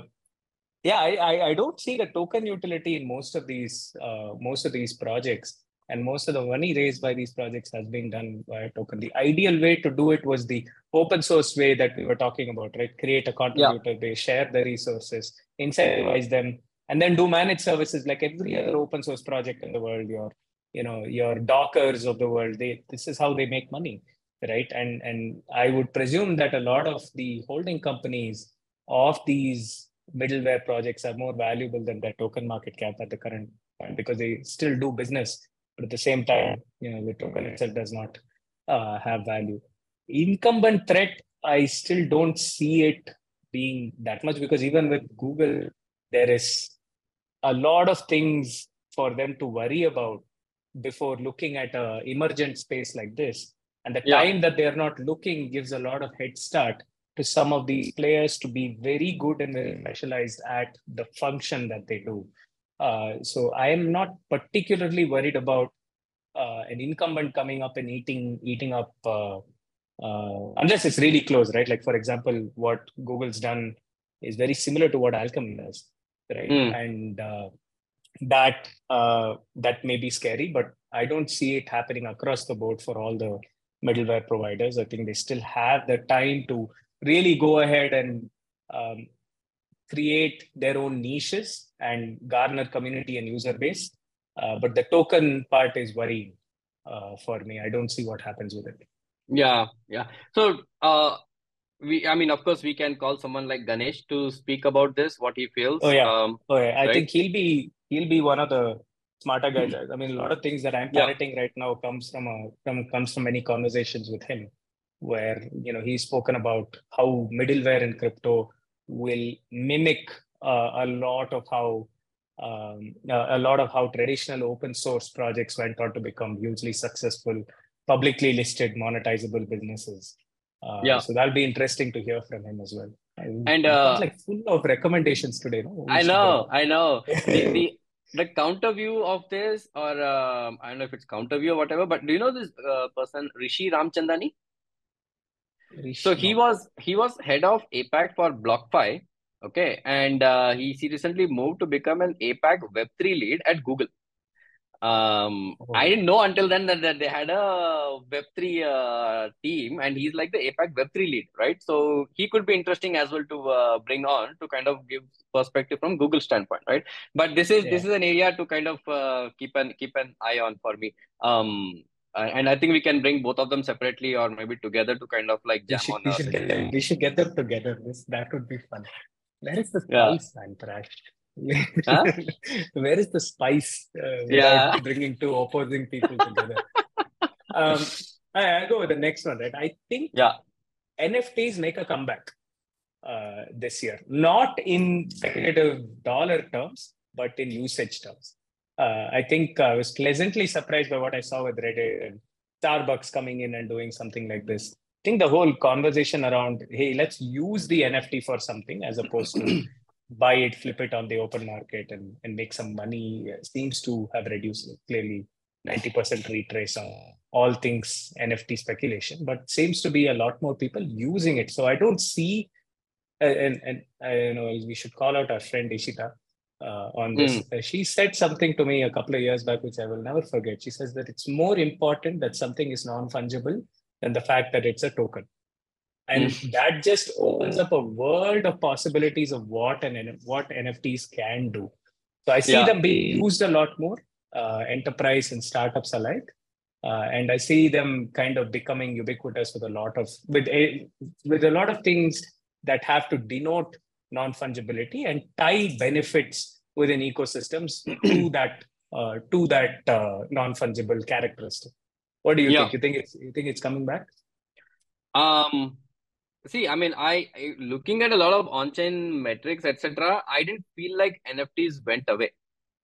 [SPEAKER 1] yeah, I, I, I don't see the token utility in most of these most of these projects. And most of the money raised by these projects has been done via token. The ideal way to do it was the open source way that we were talking about, right? Create a contributor yeah. base, share the resources, incentivize them, and then do managed services like every other open source project in the world. Your, you know, your Dockers of the world. They this is how they make money, right? And and I would presume that a lot of the holding companies of these middleware projects are more valuable than their token market cap at the current point because they still do business but at the same time, you know, the token itself does not uh, have value. Incumbent threat, I still don't see it being that much because even with Google, there is a lot of things for them to worry about before looking at a emergent space like this. And the yeah. time that they're not looking gives a lot of head start to some of these players to be very good and very specialized at the function that they do. Uh, so I am not particularly worried about uh, an incumbent coming up and eating eating up uh, uh, unless it's really close, right? Like for example, what Google's done is very similar to what Alchemy does, right? Mm. And uh, that that may be scary, but I don't see it happening across the board for all the middleware providers. I think they still have the time to really go ahead and um, create their own niches and garner community and user base. Uh, but the token part is worrying uh, for me. I don't see what happens with it.
[SPEAKER 2] Yeah, yeah. So, uh, we, I mean, of course, we can call someone like Ganesh to speak about this, what he feels.
[SPEAKER 1] Oh yeah, um, oh yeah. I right? think he'll be he'll be one of the smarter guys. I mean, a lot of things that I'm parroting yeah. right now comes from a from comes from many conversations with him, where you know he's spoken about how middleware in crypto will mimic uh, a lot of how um, a lot of how traditional open source projects went on to become hugely successful, publicly listed, monetizable businesses. Uh, yeah. So that'll be interesting to hear from him as well.
[SPEAKER 2] and uh,
[SPEAKER 1] like full of recommendations today. No?
[SPEAKER 2] I know, I know. *laughs* the, the, the counter view of this, or um, I don't know if it's counter view or whatever, but do you know this uh, person, Rishi Ramchandani? So he was he was head of APAC for BlockFi, Okay, and uh, he, he recently moved to become an APAC Web3 lead at Google. Um, oh. I didn't know until then that, that they had a Web3 uh, team, and he's like the APAC Web3 lead, right? So he could be interesting as well to uh, bring on to kind of give perspective from Google standpoint, right? But this is yeah. this is an area to kind of uh, keep an keep an eye on for me. Um, and I think we can bring both of them separately or maybe together to kind of like jam
[SPEAKER 1] we should,
[SPEAKER 2] on.
[SPEAKER 1] We should, get them, we should get them together. This that would be fun. Where is the spice, yeah. Antrash? Huh? *laughs* Where is the spice uh, yeah. bringing two opposing people *laughs* together? um, I, will go with the next one, right? I think
[SPEAKER 2] yeah.
[SPEAKER 1] NFTs make a comeback uh, this year, not in speculative dollar terms, but in usage terms. Uh, I think I was pleasantly surprised by what I saw with Reddit and Starbucks coming in and doing something like this. I think the whole conversation around, hey, let's use the NFT for something as opposed to *clears throat* buy it, flip it on the open market and, and make some money uh, seems to have reduced clearly 90% retrace on all things NFT speculation, but seems to be a lot more people using it. So I don't see, and, and I know we should call out our friend Ishita uh, on this. Mm. she said something to me a couple of years back, which I will never forget. She says that it's more important that something is non fungible than the fact that it's a token. And mm. that just opens up a world of possibilities of what and what NFTs can do. So I see yeah. them being used a lot more, uh, enterprise and startups alike. Uh, and I see them kind of becoming ubiquitous with a lot of with a with a lot of things that have to denote non fungibility and tie benefits within ecosystems to *clears throat* that uh, to that uh, non fungible characteristic. What do you yeah. think? You think it's you think it's coming back?
[SPEAKER 2] Um, see, I mean, I, I looking at a lot of on-chain metrics, etc. I didn't feel like NFTs went away,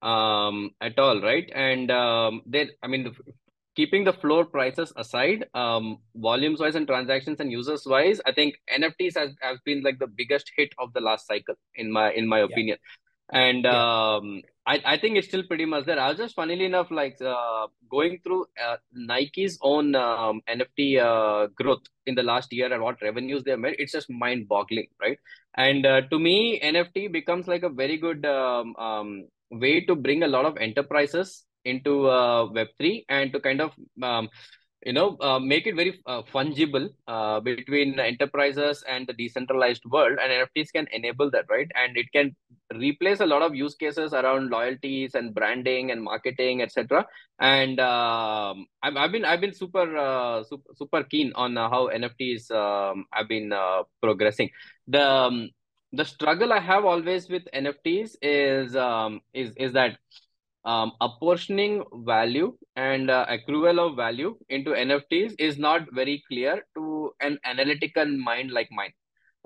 [SPEAKER 2] um, at all, right? And um, they, I mean, the, keeping the floor prices aside, um, volumes wise and transactions and users wise, I think NFTs has, has been like the biggest hit of the last cycle in my in my opinion. Yeah. And yeah. um, I, I think it's still pretty much there. I was just funnily enough like uh, going through uh, Nike's own um, NFT uh, growth in the last year and what revenues they made. It's just mind boggling, right? And uh, to me, NFT becomes like a very good um, um, way to bring a lot of enterprises into uh, Web3 and to kind of um, you know uh, make it very uh, fungible uh, between enterprises and the decentralized world. And nfts can enable that right? And it can replace a lot of use cases around loyalties and branding and marketing etc and um, I've, I've been i've been super uh, super, super keen on uh, how nfts um, have been uh, progressing. The um, the struggle i have always with nfts is um, is is that um, apportioning value and uh, accrual of value into NFTs is not very clear to an analytical mind like mine,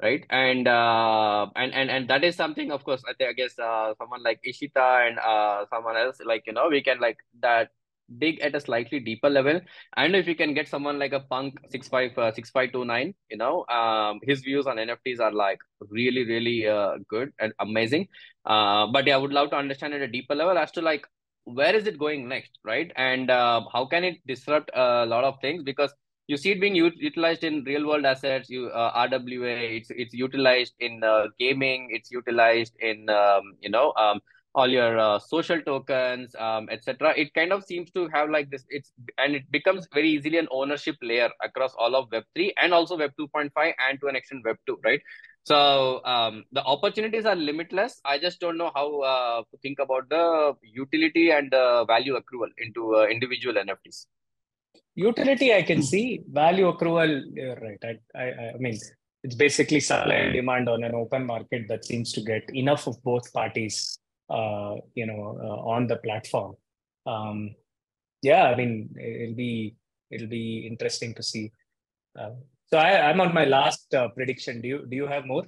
[SPEAKER 2] right? And uh, and and and that is something, of course, I think I guess uh, someone like Ishita and uh, someone else, like you know, we can like that dig at a slightly deeper level. And if you can get someone like a Punk six five uh, you know, um, his views on NFTs are like really really uh, good and amazing. Uh, but yeah, I would love to understand at a deeper level as to like where is it going next, right? And uh, how can it disrupt a lot of things because you see it being utilized in real world assets you uh, rwa it's it's utilized in uh, gaming it's utilized in um, you know um, all your uh, social tokens um, etc it kind of seems to have like this it's and it becomes very easily an ownership layer across all of web 3 and also web 2.5 and to an extent web 2 right? So um, the opportunities are limitless. I just don't know how uh, to think about the utility and the value accrual into uh, individual nfts
[SPEAKER 1] utility i can see. Value accrual you're right. I, I i mean it's basically supply and demand on an open market that seems to get enough of both parties you know, uh, on the platform. Um, yeah, I mean, it'll be it'll be interesting to see. Uh, so I, I'm on my last uh, prediction. Do you do you have more?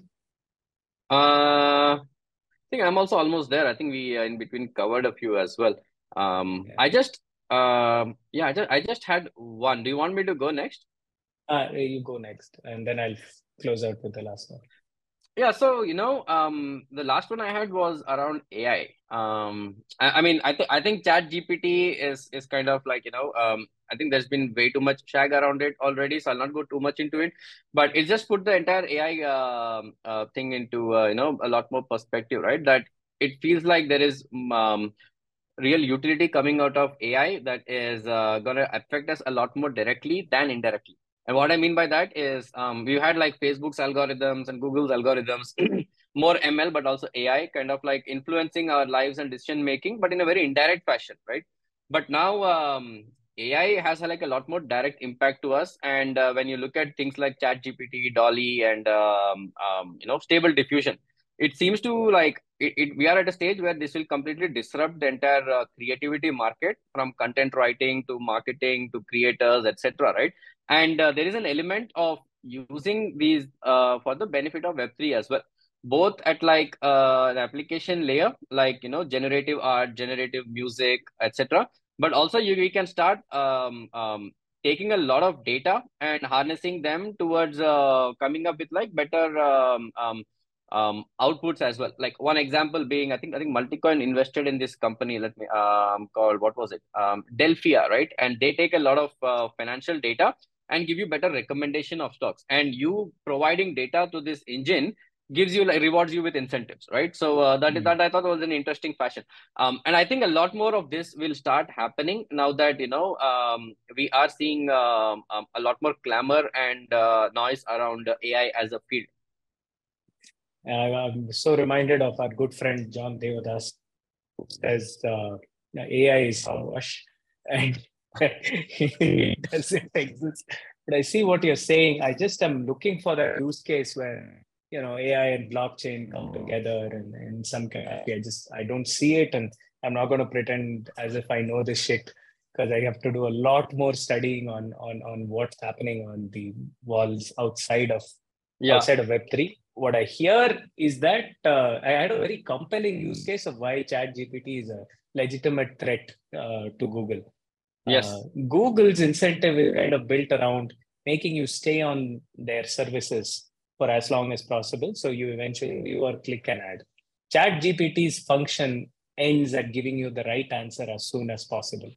[SPEAKER 2] Uh, I think I'm also almost there. I think we uh, in between covered a few as well. Um, yeah. I just um, yeah, I just I just had one. Do you want me to go next?
[SPEAKER 1] Uh, you go next, and then I'll close out with the last one.
[SPEAKER 2] Yeah, so you know, um, the last one I had was around AI. Um, I, I mean, I think I think Chat GPT is is kind of like you know, um, I think there's been way too much shag around it already, so I'll not go too much into it. But it just put the entire AI uh, um, uh, thing into uh, you know a lot more perspective, right? That it feels like there is um, real utility coming out of AI that is uh, gonna affect us a lot more directly than indirectly. And what I mean by that is um, we had like Facebook's algorithms and Google's algorithms, *clears throat* more ML, but also AI kind of like influencing our lives and decision making, but in a very indirect fashion, right? But now um, AI has like a lot more direct impact to us. And uh, when you look at things like ChatGPT, DALL-E, and um, um, you know stable diffusion, it seems to like it, it, we are at a stage where this will completely disrupt the entire uh, creativity market from content writing to marketing to creators etc right and uh, there is an element of using these uh, for the benefit of web3 as well both at like uh, an application layer like you know generative art generative music etc but also you we can start um, um, taking a lot of data and harnessing them towards uh, coming up with like better um, um, um, outputs as well. Like one example being, I think I think Multicoin invested in this company. Let me um, called what was it? Um, Delphia, right? And they take a lot of uh, financial data and give you better recommendation of stocks. And you providing data to this engine gives you like rewards you with incentives, right? So uh, that mm-hmm. that I thought was an interesting fashion. Um, and I think a lot more of this will start happening now that you know um, we are seeing um, um a lot more clamor and uh, noise around AI as a field.
[SPEAKER 1] I'm so reminded of our good friend John Devadas, who says uh, AI is wash and it doesn't exist. But I see what you're saying. I just am looking for that use case where you know AI and blockchain come together and in some kind of I just I don't see it and I'm not going to pretend as if I know this shit because I have to do a lot more studying on on on what's happening on the walls outside of yeah. outside of Web3 what I hear is that uh, I had a very compelling use case of why ChatGPT is a legitimate threat uh, to Google.
[SPEAKER 2] Yes.
[SPEAKER 1] Uh, Google's incentive is kind of built around making you stay on their services for as long as possible. So you eventually you are click an ad. ChatGPT's function ends at giving you the right answer as soon as possible.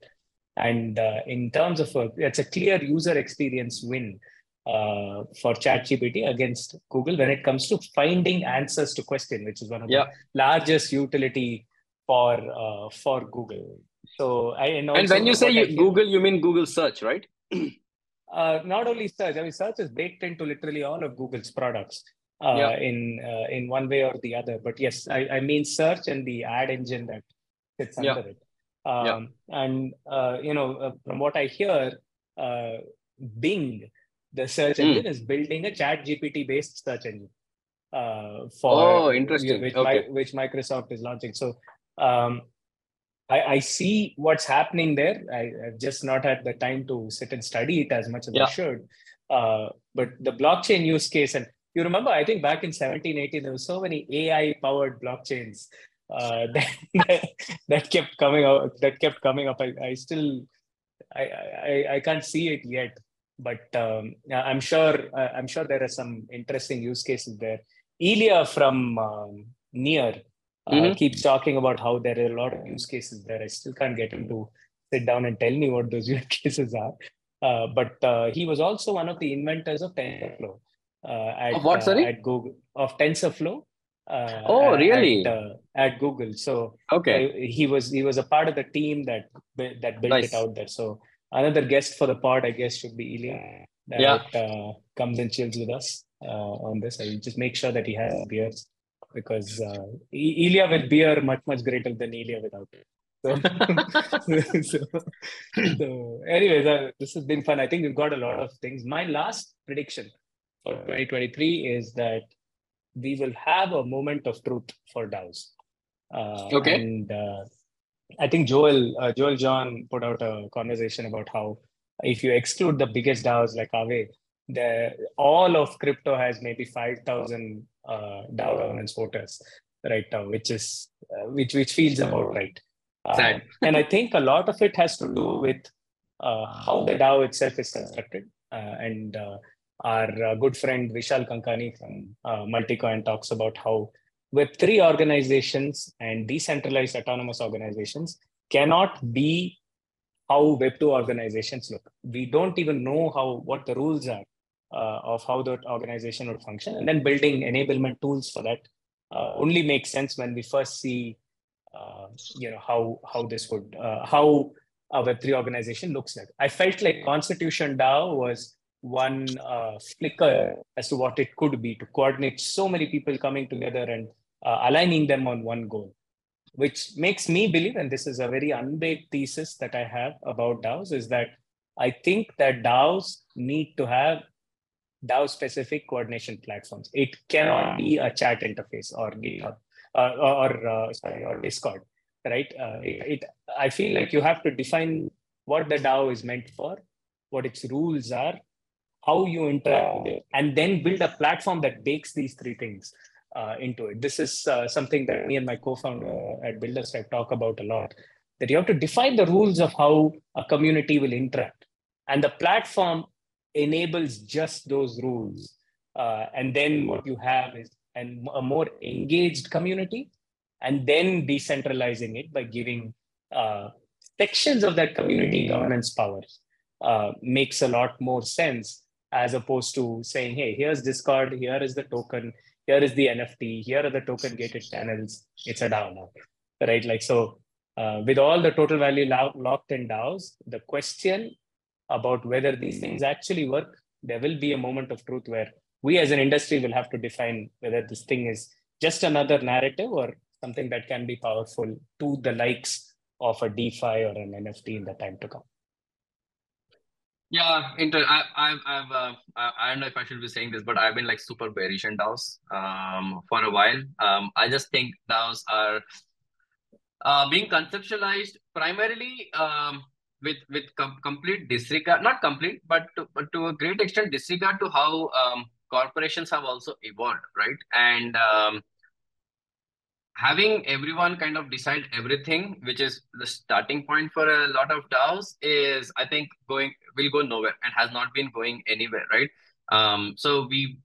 [SPEAKER 1] And uh, in terms of a, it's a clear user experience win uh, for ChatGPT against Google when it comes to finding answers to question, which is one of yeah. the largest utility for uh, for Google. So I
[SPEAKER 2] and, and when you say you, Google, you mean Google search, right? *clears throat*
[SPEAKER 1] uh, not only search. I mean, search is baked into literally all of Google's products uh, yeah. in uh, in one way or the other. But yes, I, I mean search and the ad engine that sits under yeah. it. Um, yeah. And uh, you know, uh, from what I hear, uh, Bing, the search mm. engine, is building a Chat GPT based search engine. Uh, for
[SPEAKER 2] oh, interesting.
[SPEAKER 1] Which,
[SPEAKER 2] okay.
[SPEAKER 1] which Microsoft is launching. So um, I, I, see what's happening there. I, have just not had the time to sit and study it as much as yeah. I should. Uh, but the blockchain use case, and you remember, I think back in 17, 18, there were so many AI powered blockchains uh, *laughs* that, that kept coming out. That kept coming up. I, I still, I, I, I can't see it yet, but um, I'm sure, uh, I'm sure there are some interesting use cases there. Ilya from um, Near mm-hmm. keeps talking about how there are a lot of use cases there. I still can't get him to sit down and tell me what those *laughs* use cases are. Uh, but uh, he was also one of the inventors of TensorFlow uh, at,
[SPEAKER 2] what, sorry?
[SPEAKER 1] Uh, at Google of TensorFlow.
[SPEAKER 2] Uh, oh, really?
[SPEAKER 1] At, at, Google. So
[SPEAKER 2] okay,
[SPEAKER 1] he was he was a part of the team that that built nice. it out there. So another guest for the pod, I guess, should be Ilya. That
[SPEAKER 2] yeah.
[SPEAKER 1] comes and chills with us on this. I just make sure that he has beers because uh, Ilya with beer much much greater than Ilya without it. So, *laughs* so, so anyways, uh, this has been fun. I think we've got a lot of things. My last prediction for 2023 is that we will have a moment of truth for DAOs.
[SPEAKER 2] Uh, okay.
[SPEAKER 1] And uh, I think Joel uh, Joel John put out a conversation about how if you exclude the biggest DAOs like Aave, the all of crypto has maybe 5,000 uh, DAO governance voters right now, which is uh, which which feels about right.
[SPEAKER 2] Uh,
[SPEAKER 1] and I think a lot of it has to do with uh, how the DAO itself is constructed. Uh, and uh, our uh, good friend Vishal Kankani from Multicoin talks about how Web3 organizations and decentralized autonomous organizations cannot be how Web2 organizations look. We don't even know how what the rules are uh, of how that organization would function. And then building enablement tools for that uh, only makes sense when we first see, uh, you know, how how this would how a Web3 organization looks like. I felt like Constitution DAO was one uh, flicker as to what it could be to coordinate so many people coming together and uh, aligning them on one goal, which makes me believe, and this is a very unbaked thesis that I have about DAOs, is that I think that DAOs need to have DAO specific coordination platforms. It cannot be a chat interface or GitHub uh, or uh, sorry or Discord, right? Uh, it, it, I feel like you have to define what the DAO is meant for, what its rules are, how you interact with it, and then build a platform that bakes these three things uh, into it. This is uh, something that me and my co-founder at Builderstripe talk about a lot. That you have to define the rules of how a community will interact, and the platform enables just those rules. Uh, and then what you have is an, a more engaged community, and then decentralizing it by giving uh, sections of that community governance powers uh, makes a lot more sense as opposed to saying, hey, here's Discord, here is the token, here is the NFT, here are the token gated channels. It's a DAO now, right? Like, so uh, with all the total value lo- locked in DAOs, the question about whether these things actually work, there will be a moment of truth where we as an industry will have to define whether this thing is just another narrative or something that can be powerful to the likes of a DeFi or an NFT in the time to come.
[SPEAKER 2] Yeah, inter- I, I've, I've, uh, I don't know if I should be saying this, but I've been like super bearish in DAOs um, for a while. Um, I just think DAOs are uh, being conceptualized primarily um, with with com- complete disregard not complete but to, but to a great extent disregard to how um, corporations have also evolved right? And um, having everyone kind of decide everything which is the starting point for a lot of DAOs is I think going will go nowhere and has not been going anywhere right? Um, so we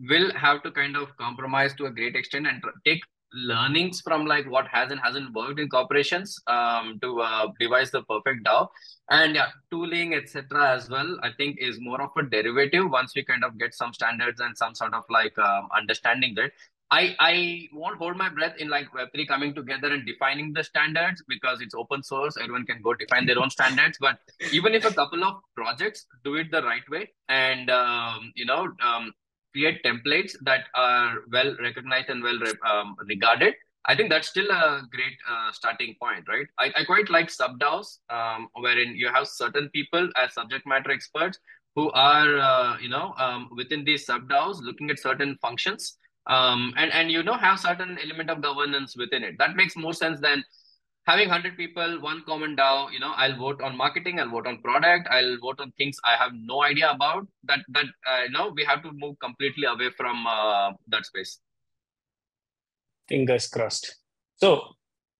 [SPEAKER 2] will have to kind of compromise to a great extent and take learnings from like what has and hasn't worked in corporations um, to uh, devise the perfect DAO. And yeah, tooling, etc. as well, I think is more of a derivative once we kind of get some standards and some sort of like um, understanding that. I I won't hold my breath in like Web3 coming together and defining the standards because it's open source. Everyone can go define their own standards. But even if a couple of projects do it the right way and um, you know um, create templates that are well recognized and well um, regarded, I think that's still a great uh, starting point, right? I, I quite like subDAOs, um, wherein you have certain people as subject matter experts who are, uh, you know, um, within these subDAOs looking at certain functions um, and and you know have certain element of governance within it. That makes more sense than having 100 people one common dao you know i'll vote on marketing i'll vote on product i'll vote on things i have no idea about that that uh, you know we have to move completely away from uh, that space.
[SPEAKER 1] Fingers crossed. So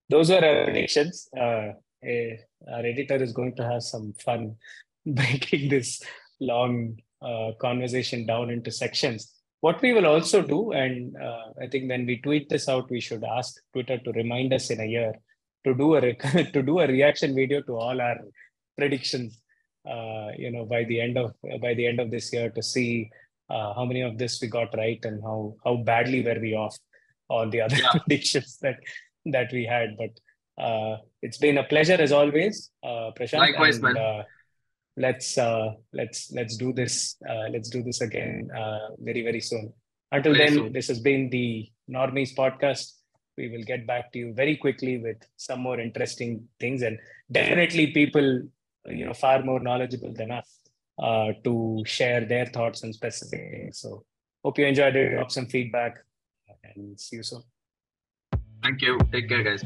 [SPEAKER 1] those are our predictions. Uh, our editor is going to have some fun *laughs* breaking this long uh, conversation down into sections. What we will also do, and uh, I think when we tweet this out, we should ask Twitter to remind us in a year to do a *laughs* to do a reaction video to all our predictions. Uh, you know, by the end of by the end of this year, to see uh, how many of this we got right and how how badly were we off on the other yeah. *laughs* predictions that that we had. But uh, it's been a pleasure as always, uh, Prashanth.
[SPEAKER 2] Likewise, and, man uh,
[SPEAKER 1] let's uh, let's let's do this uh, let's do this again uh, very very soon until very then soon. this has been the normies podcast we will get back to you very quickly with some more interesting things. And definitely people you know far more knowledgeable than us uh, to share their thoughts and specific things. So hope you enjoyed it. Drop some feedback and see you soon.
[SPEAKER 2] Thank you. Take care guys